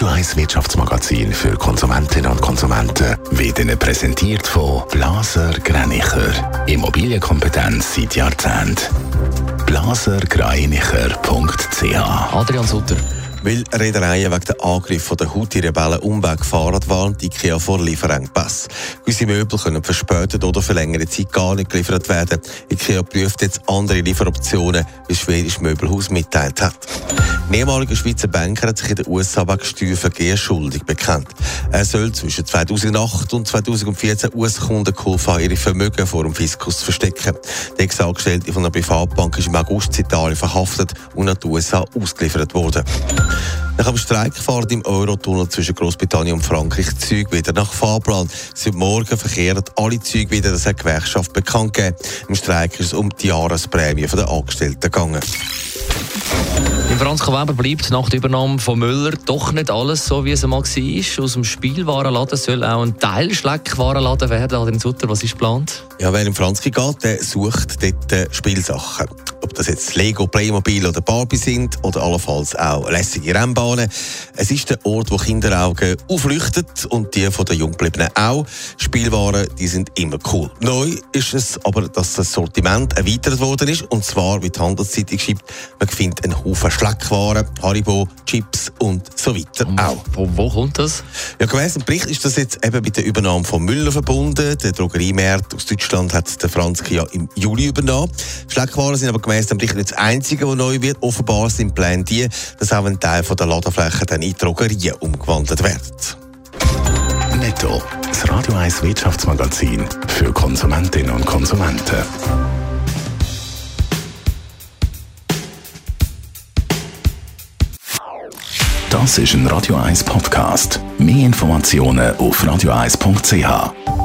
Radio 1 Wirtschaftsmagazin für Konsumentinnen und Konsumenten wird Ihnen präsentiert von Blaser Greinicher. Immobilienkompetenz seit Jahrzehnten. blasergreinicher.ch Adrian Sutter. Weil Reedereien wegen der Angriff der Houthi-Rebellen Umweg gefahren waren, die IKEA vor Lieferengpass. Gewisse Möbel können verspätet oder für längere Zeit gar nicht geliefert werden. IKEA prüft jetzt andere Lieferoptionen, wie das schwedische Möbelhaus mitteilt hat. Ein ehemaliger Schweizer Banker hat sich in den USA wegen Steuervergehen schuldig bekannt. Er soll zwischen 2008 und 2014 US-Kunden geholfen haben, ihre Vermögen vor dem Fiskus zu verstecken. Der Ex-Angestellte von einer Privatbank ist im August in Italien verhaftet und nach den USA ausgeliefert worden. Nach dem Streik fahren im Eurotunnel zwischen Großbritannien und Frankreich Züge wieder nach Fahrplan. Seit morgen verkehren alle Züge wieder, das hat die Gewerkschaft bekannt gegeben. Im Streik ist es um die Jahresprämie der Angestellten gegangen. Im Franz Weber bleibt nach der Übernahme von Müller doch nicht alles so, wie es einmal war. Aus dem Spielwarenladen soll auch ein Teilschleckwarenladen werden. Adrian Sutter, was ist geplant? Ja, wer im Franzki geht, der sucht dort äh, Spielsachen. Ob das jetzt Lego, Playmobil oder Barbie sind oder allenfalls auch lässige Rennbahnen. Es ist der Ort, wo Kinderaugen aufleuchten und die von den Junggebliebenen auch. Spielwaren, die sind immer cool. Neu ist es aber, dass das Sortiment erweitert worden ist und zwar, wie die Handelszeitung schreibt, man findet einen Haufen Schleckwaren, Haribo, Chips und so weiter auch. Wo, wo kommt das? Ja, gemäss dem Bericht ist das jetzt eben mit der Übernahme von Müller verbunden. Der Drogeriemarkt aus Deutschland hat der Franzke ja im Juli übernommen. Schleckwaren sind aber gemäss dem Bericht nicht das Einzige, was neu wird. Offenbar sind Pläne die, dass auch ein Teil der Ladefläche dann in Drogerien umgewandelt wird. Netto, das Radio 1 Wirtschaftsmagazin für Konsumentinnen und Konsumenten. Das ist ein Radio 1 Podcast. Mehr Informationen auf radio1.ch.